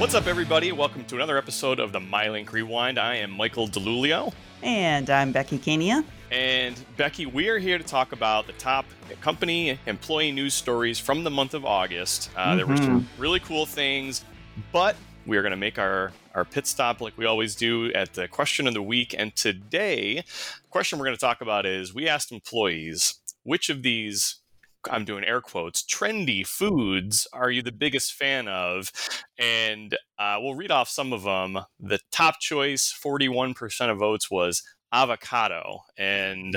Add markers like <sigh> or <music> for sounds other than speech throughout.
What's up, everybody? Welcome to another episode of the MyLink Rewind. I am Michael DeLulio. And I'm Becky Kania. And Becky, we are here to talk about the top company employee news stories from the month of August. Uh, mm-hmm. There were some mm-hmm. really cool things, but we are going to make our, our pit stop like we always do at the question of the week. And today, the question we're going to talk about is we asked employees which of these I'm doing air quotes, trendy foods are you the biggest fan of? And uh, we'll read off some of them. The top choice, 41% of votes, was avocado. And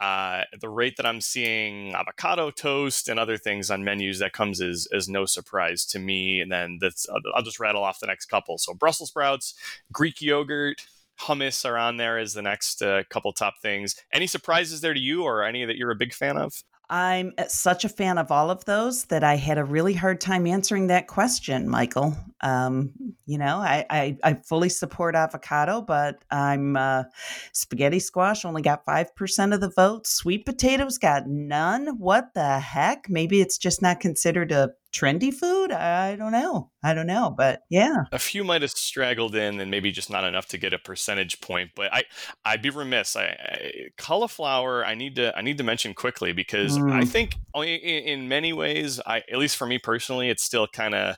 uh, the rate that I'm seeing avocado toast and other things on menus that comes as, as no surprise to me. And then that's, I'll just rattle off the next couple. So Brussels sprouts, Greek yogurt, hummus are on there as the next uh, couple top things. Any surprises there to you or any that you're a big fan of? I'm uh, such a fan of all of those that I had a really hard time answering that question, Michael. Um, you know, I, I, I, fully support avocado, but I'm uh, spaghetti squash only got 5% of the vote. Sweet potatoes got none. What the heck? Maybe it's just not considered a trendy food? I don't know. I don't know, but yeah. A few might have straggled in and maybe just not enough to get a percentage point, but I I'd be remiss. I, I cauliflower I need to I need to mention quickly because mm. I think in, in many ways I at least for me personally it's still kind of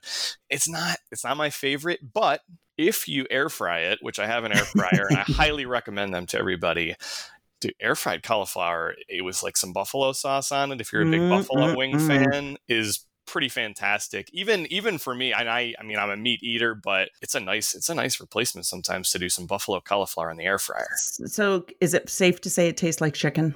it's not it's not my favorite, but if you air fry it, which I have an air fryer and I <laughs> highly recommend them to everybody, dude, air fried cauliflower, it was like some buffalo sauce on it. If you're a big mm, buffalo mm, wing mm. fan, is pretty fantastic. Even even for me, and I I mean I'm a meat eater, but it's a nice it's a nice replacement sometimes to do some buffalo cauliflower in the air fryer. So is it safe to say it tastes like chicken?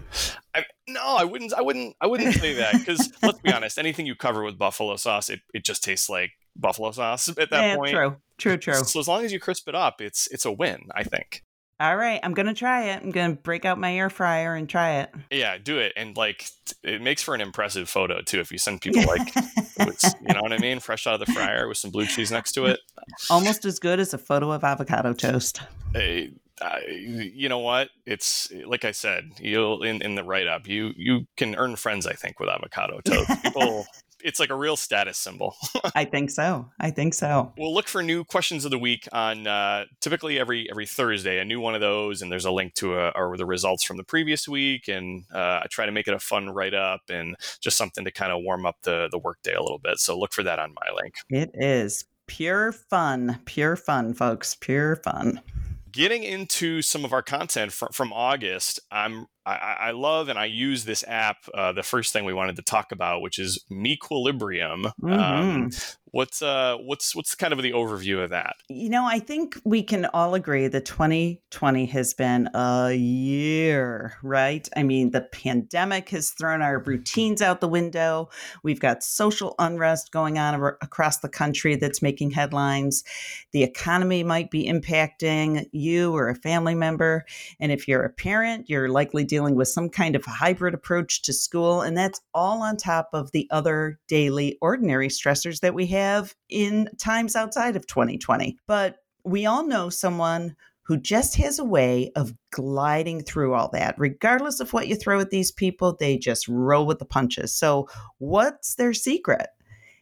I, no, I wouldn't. I wouldn't. I wouldn't say that because <laughs> let's be honest. Anything you cover with buffalo sauce, it, it just tastes like buffalo sauce <laughs> at that yeah, point. True, true, true. So as long as you crisp it up, it's it's a win. I think. All right, I'm gonna try it. I'm gonna break out my air fryer and try it. Yeah, do it, and like it makes for an impressive photo too. If you send people <laughs> like, you know what I mean, fresh out of the fryer with some blue cheese next to it, almost as good as a photo of avocado toast. Hey, uh, you know what? It's like I said, you'll in, in the write up, you you can earn friends. I think with avocado toast, <laughs> people it's like a real status symbol. <laughs> I think so. I think so. We'll look for new questions of the week on uh, typically every every Thursday, a new one of those, and there's a link to a, or the results from the previous week, and uh, I try to make it a fun write up and just something to kind of warm up the the workday a little bit. So look for that on MyLink. It is pure fun, pure fun, folks, pure fun getting into some of our content from, from August, I'm I, I, love and I use this app. Uh, the first thing we wanted to talk about, which is Mequilibrium, um, mm-hmm. um, What's uh what's what's kind of the overview of that? You know, I think we can all agree that 2020 has been a year, right? I mean, the pandemic has thrown our routines out the window. We've got social unrest going on across the country that's making headlines. The economy might be impacting you or a family member, and if you're a parent, you're likely dealing with some kind of hybrid approach to school, and that's all on top of the other daily ordinary stressors that we have have in times outside of 2020. But we all know someone who just has a way of gliding through all that. Regardless of what you throw at these people, they just roll with the punches. So, what's their secret?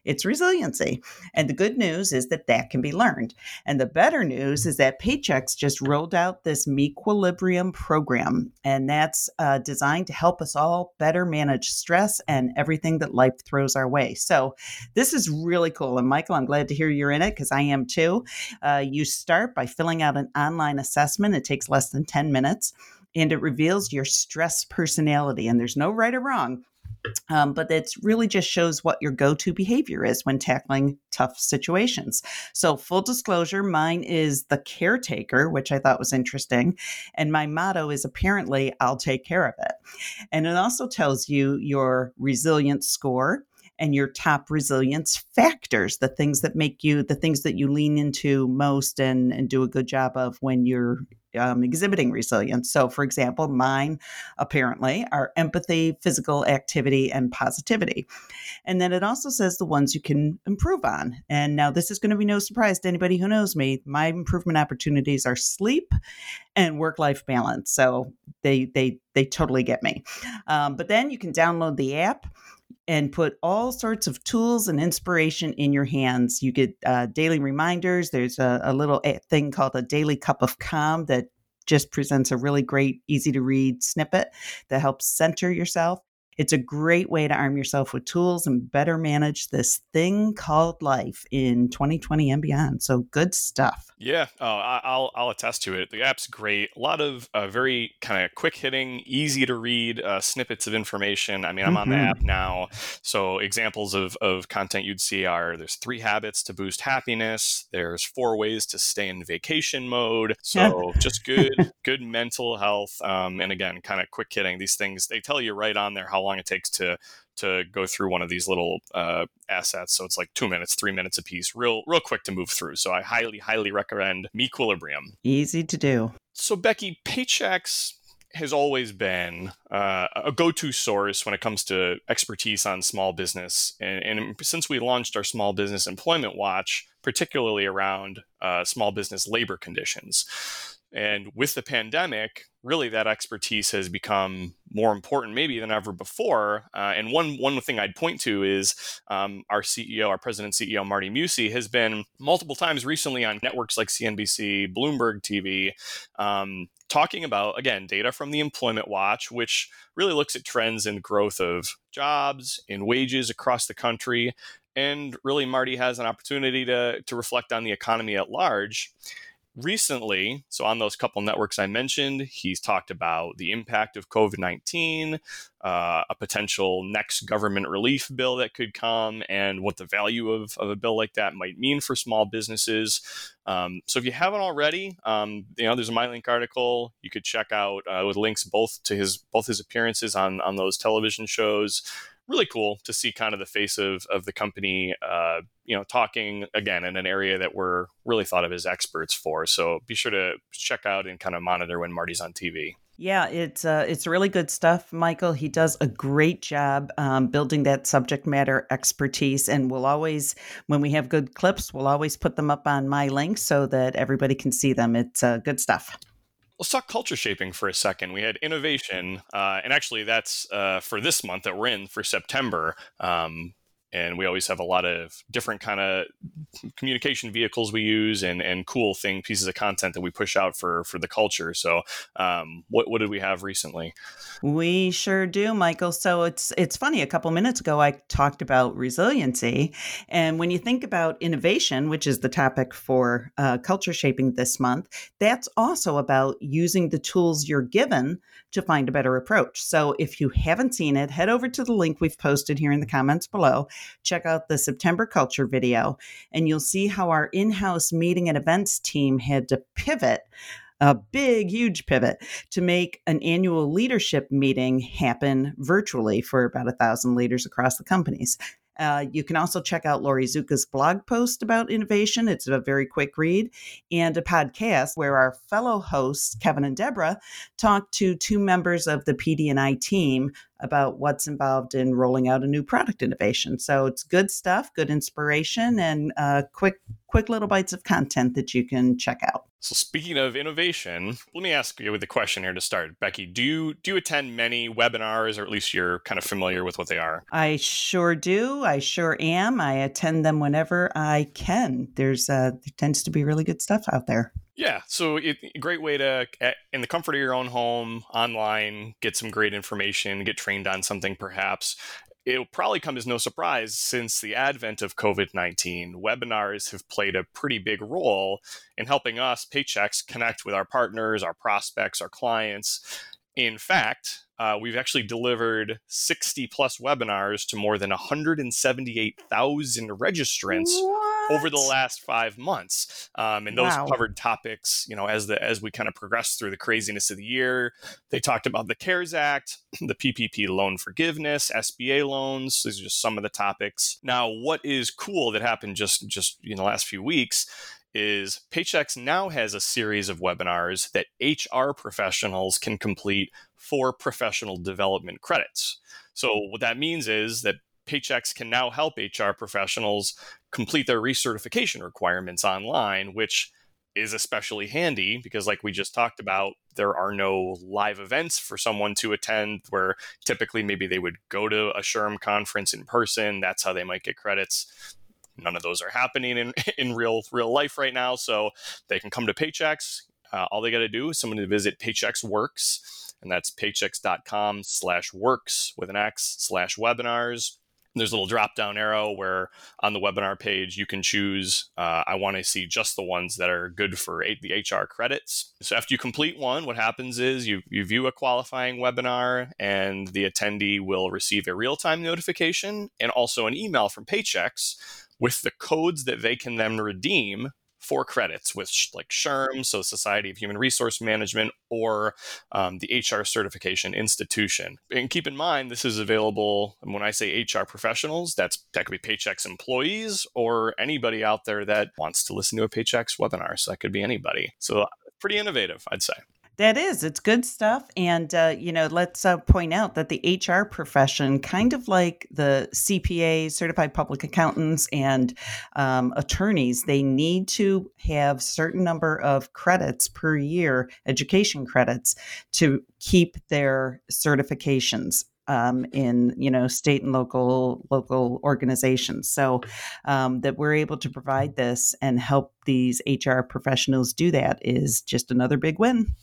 It's resiliency. And the good news is that that can be learned. And the better news is that Paychex just rolled out this Mequilibrium program, and that's uh, designed to help us all better manage stress and everything that life throws our way. So this is really cool. And Michael, I'm glad to hear you're in it because I am too. Uh, you start by filling out an online assessment. It takes less than 10 minutes and it reveals your stress personality. And there's no right or wrong. Um, but it really just shows what your go to behavior is when tackling tough situations. So, full disclosure, mine is the caretaker, which I thought was interesting. And my motto is apparently, I'll take care of it. And it also tells you your resilience score and your top resilience factors, the things that make you, the things that you lean into most and, and do a good job of when you're um, exhibiting resilience. So, for example, mine apparently are empathy, physical activity, and positivity. And then it also says the ones you can improve on. And now, this is going to be no surprise to anybody who knows me. My improvement opportunities are sleep and work life balance. So, they, they, they totally get me. Um, but then you can download the app and put all sorts of tools and inspiration in your hands. You get uh, daily reminders. There's a, a little eh, thing called a daily cup of calm that just presents a really great, easy to read snippet that helps center yourself. It's a great way to arm yourself with tools and better manage this thing called life in 2020 and beyond. So good stuff. Yeah, uh, I'll I'll attest to it. The app's great. A lot of uh, very kind of quick hitting, easy to read uh, snippets of information. I mean, I'm mm-hmm. on the app mm-hmm. now, so examples of of content you'd see are there's three habits to boost happiness. There's four ways to stay in vacation mode. So <laughs> just good good mental health. Um, and again, kind of quick hitting. These things they tell you right on there how long it takes to to go through one of these little uh, assets. So it's like two minutes, three minutes a piece, real real quick to move through. So I highly highly recommend Mequilibrium. Easy to do. So Becky, Paychex has always been uh, a go-to source when it comes to expertise on small business, and, and, since we launched our small business employment watch, particularly around uh, small business labor conditions. And with the pandemic, really that expertise has become more important maybe than ever before. Uh, and one one thing I'd point to is um, our CEO, our president CEO Marty Mucci, has been multiple times recently on networks like CNBC, Bloomberg TV, um, talking about again data from the Employment Watch, which really looks at trends in growth of jobs, in wages across the country. And really, Marty has an opportunity to, to reflect on the economy at large recently, so on those couple networks I mentioned, he's talked about the impact of COVID 19, uh, a potential next government relief bill that could come, and what the value of, of a bill like that might mean for small businesses. Um, so if you haven't already, um, you know, there's a MyLink article you could check out uh, with links both to his both his appearances on on those television shows really cool to see kind of the face of, of the company, uh, you know, talking again in an area that we're really thought of as experts for. So be sure to check out and kind of monitor when Marty's on TV. Yeah, it's uh, it's really good stuff, Michael. He does a great job um, building that subject matter expertise, and we'll always, when we have good clips, we'll always put them up on MyLink so that everybody can see them. It's uh, good stuff. Let's talk culture shaping for a second. We had innovation, uh, and actually, that's uh, for this month that we're in for September. Um, and we always have a lot of different kind of communication vehicles we use and, and cool thing pieces of content that we push out for for the culture. So um, what, what did we have recently? We sure do michael. So it's it's funny a couple minutes ago i talked about resiliency. And when you think about innovation which is the topic for uh, culture shaping this month that's also about using the tools you're given to find a better approach. So if you haven't seen it head over to the link we've posted here in the comments below check out the September Culture video, and you'll see how our in house meeting and events team had to pivot a big, huge pivot to make an annual leadership meeting happen virtually for about a thousand leaders across the companies. Uh, you can also check out Lori Zuka's blog post about innovation. It's a very quick read, and a podcast where our fellow hosts, Kevin and Deborah, talk to two members of the PD&I team about what's involved in rolling out a new product innovation. So it's good stuff, good inspiration, and uh, quick, quick little bites of content that you can check out. So speaking of innovation, let me ask you with a question here to start. Becky, do you do you attend many webinars or at least you're kind of familiar with what they are? I sure do. I sure am. I attend them whenever I can. There's uh there tends to be really good stuff out there. Yeah, so it, great way to, in the comfort of your own home, online, get some great information, get trained on something perhaps. It'll probably come as no surprise since the advent of COVID 19, webinars have played a pretty big role in helping us, Paychex, connect with our partners, our prospects, our clients. In fact, uh, we've actually delivered 60 plus webinars to more than 178,000 registrants what? over the last five months. Um, and those wow. covered topics, you know, as the as we kind of progressed through the craziness of the year. They talked about the CARES Act, the PPP loan forgiveness, SBA loans. These are just some of the topics. Now, what is cool that happened just just in the last few weeks is Paychex now has a series of webinars that HR professionals can complete for professional development credits. So, what that means is that Paychex can now help HR professionals complete their recertification requirements online, which is especially handy because, like we just talked about, there are no live events for someone to attend where typically maybe they would go to a SHRM conference in person. That's how they might get credits. None of those are happening in, <laughs> in real real life right now. So they can come to Paychex. Uh, all they got to do is someone to visit Paychex Works, and that's paychex.com slash works with an X slash webinars there's a little drop down arrow where on the webinar page you can choose uh, i want to see just the ones that are good for the hr credits so after you complete one what happens is you, you view a qualifying webinar and the attendee will receive a real-time notification and also an email from paychex with the codes that they can then redeem for credits with sh- like SHRM, so Society of Human Resource Management, or um, the HR Certification Institution. And keep in mind, this is available. When I say HR professionals, that's that could be Paychex employees or anybody out there that wants to listen to a Paychex webinar. So that could be anybody. So pretty innovative, I'd say. That is, it's good stuff. And, uh, you know, let's uh, point out that the HR profession, kind of like the CPA, certified public accountants, and um, attorneys, they need to have certain number of credits per year, education credits, to keep their certifications um, in you know state and local local organizations so um, that we're able to provide this and help these hr professionals do that is just another big win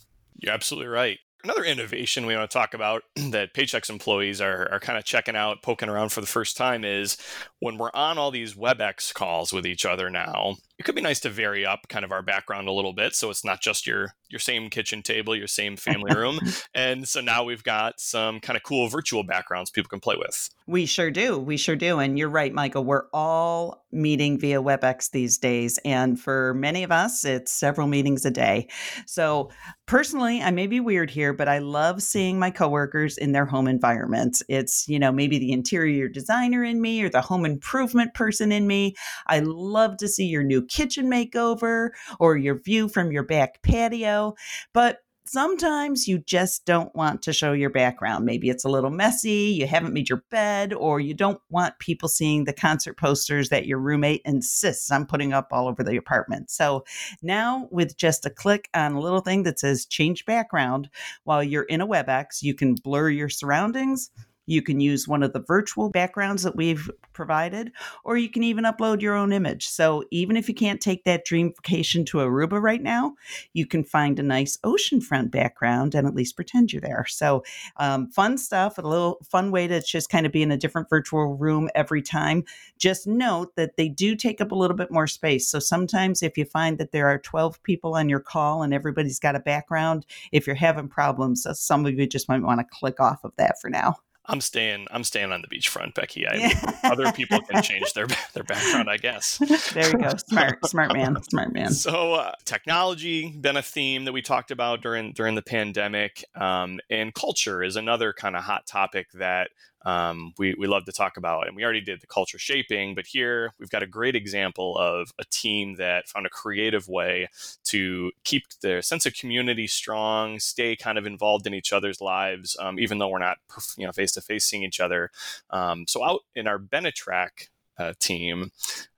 you're absolutely right. Another innovation we want to talk about <clears throat> that Paychex employees are, are kind of checking out, poking around for the first time is when we're on all these WebEx calls with each other now, it could be nice to vary up kind of our background a little bit so it's not just your your same kitchen table your same family <laughs> room and so now we've got some kind of cool virtual backgrounds people can play with. We sure do we sure do and you're right michael we're all meeting via webex these days and for many of us it's several meetings a day. So personally i may be weird here but i love seeing my coworkers in their home environments. It's you know maybe the interior designer in me or the home improvement person in me. I love to see your new kitchen makeover or your view from your back patio. But sometimes you just don't want to show your background. Maybe it's a little messy, you haven't made your bed, or you don't want people seeing the concert posters that your roommate insists on putting up all over the apartment. So now, with just a click on a little thing that says change background while you're in a WebEx, you can blur your surroundings you can use one of the virtual backgrounds that we've provided, or you can even upload your own image. So even if you can't take that dream vacation to Aruba right now, you can find a nice oceanfront background and at least pretend you're there. So um, fun stuff, a little fun way to just kind of be in a different virtual room every time. Just note that they do take up a little bit more space. So sometimes if you find that there are 12 people on your call and everybody's got a background, if you're having problems, uh, some of you just might want to click off of that for now. I'm staying. I'm staying on the beachfront, Becky. I, yeah. <laughs> other people can <laughs> change their <laughs> their background, I guess. there you go. Smart, smart man, smart man. So, uh, technology been a theme that we talked about during during the pandemic, um, and culture is another kind of hot topic that um, we, we love to talk about. And we already did the culture shaping, but here we've got a great example of a team that found a creative way to keep their sense of community strong, stay kind of involved in each other's lives, um, even though we're not you know face to face seeing each other. Um, so out in our Benetrac uh, team,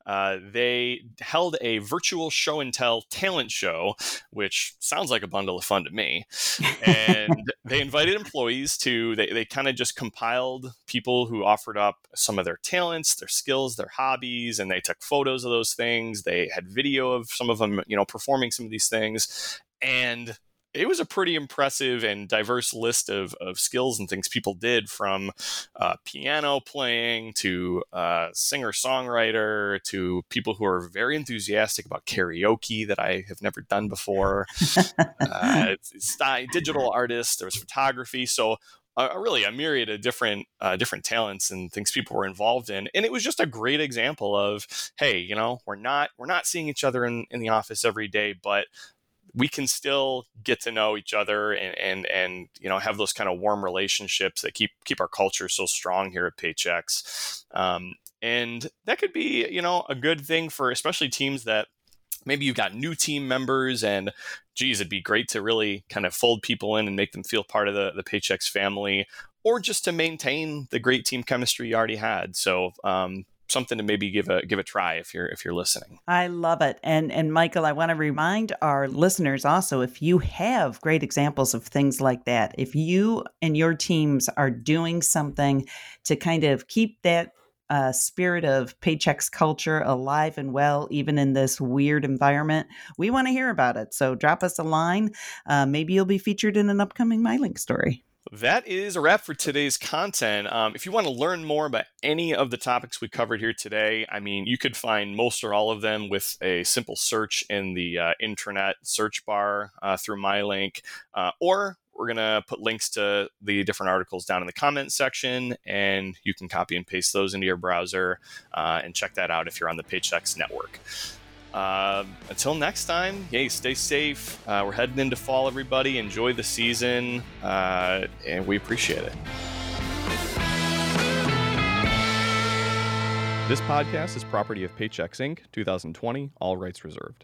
uh, they held a virtual show and tell talent show, which sounds like a bundle of fun to me. And <laughs> they invited employees to, they, they kind of just compiled people who offered up some of their talents, their skills, their hobbies, and they took photos of those things. They had video of some of them, you know, performing some of these things. And it was a pretty impressive and diverse list of, of skills and things people did from uh, piano playing to uh, singer songwriter to people who are very enthusiastic about karaoke that I have never done before. uh, <laughs> digital artists, there was photography. So uh, really a myriad of different uh, different talents and things people were involved in and it was just a great example of hey you know we're not we're not seeing each other in, in the office every day but we can still get to know each other and and and you know have those kind of warm relationships that keep keep our culture so strong here at Paychex. Um, and that could be you know a good thing for especially teams that maybe you've got new team members and geez it'd be great to really kind of fold people in and make them feel part of the, the Paychex family or just to maintain the great team chemistry you already had so um, something to maybe give a give a try if you're if you're listening. I love it. And and Michael, I want to remind our listeners also if you have great examples of things like that, if you and your teams are doing something to kind of keep that uh, spirit of Paychex culture alive and well, even in this weird environment, we want to hear about it. So drop us a line. Uh, maybe you'll be featured in an upcoming MyLink story. That is a wrap for today's content. Um, if you want to learn more about any of the topics we covered here today, I mean, you could find most or all of them with a simple search in the uh, intranet search bar uh, through MyLink, uh, or we're going to put links to the different articles down in the comment section, and you can copy and paste those into your browser uh, and check that out if you're on the Paychex network. Uh, until next time, yay, stay safe. Uh, we're heading into fall, everybody. Enjoy the season, uh, and we appreciate it. This podcast is property of Paychex Inc., 2020, all rights reserved.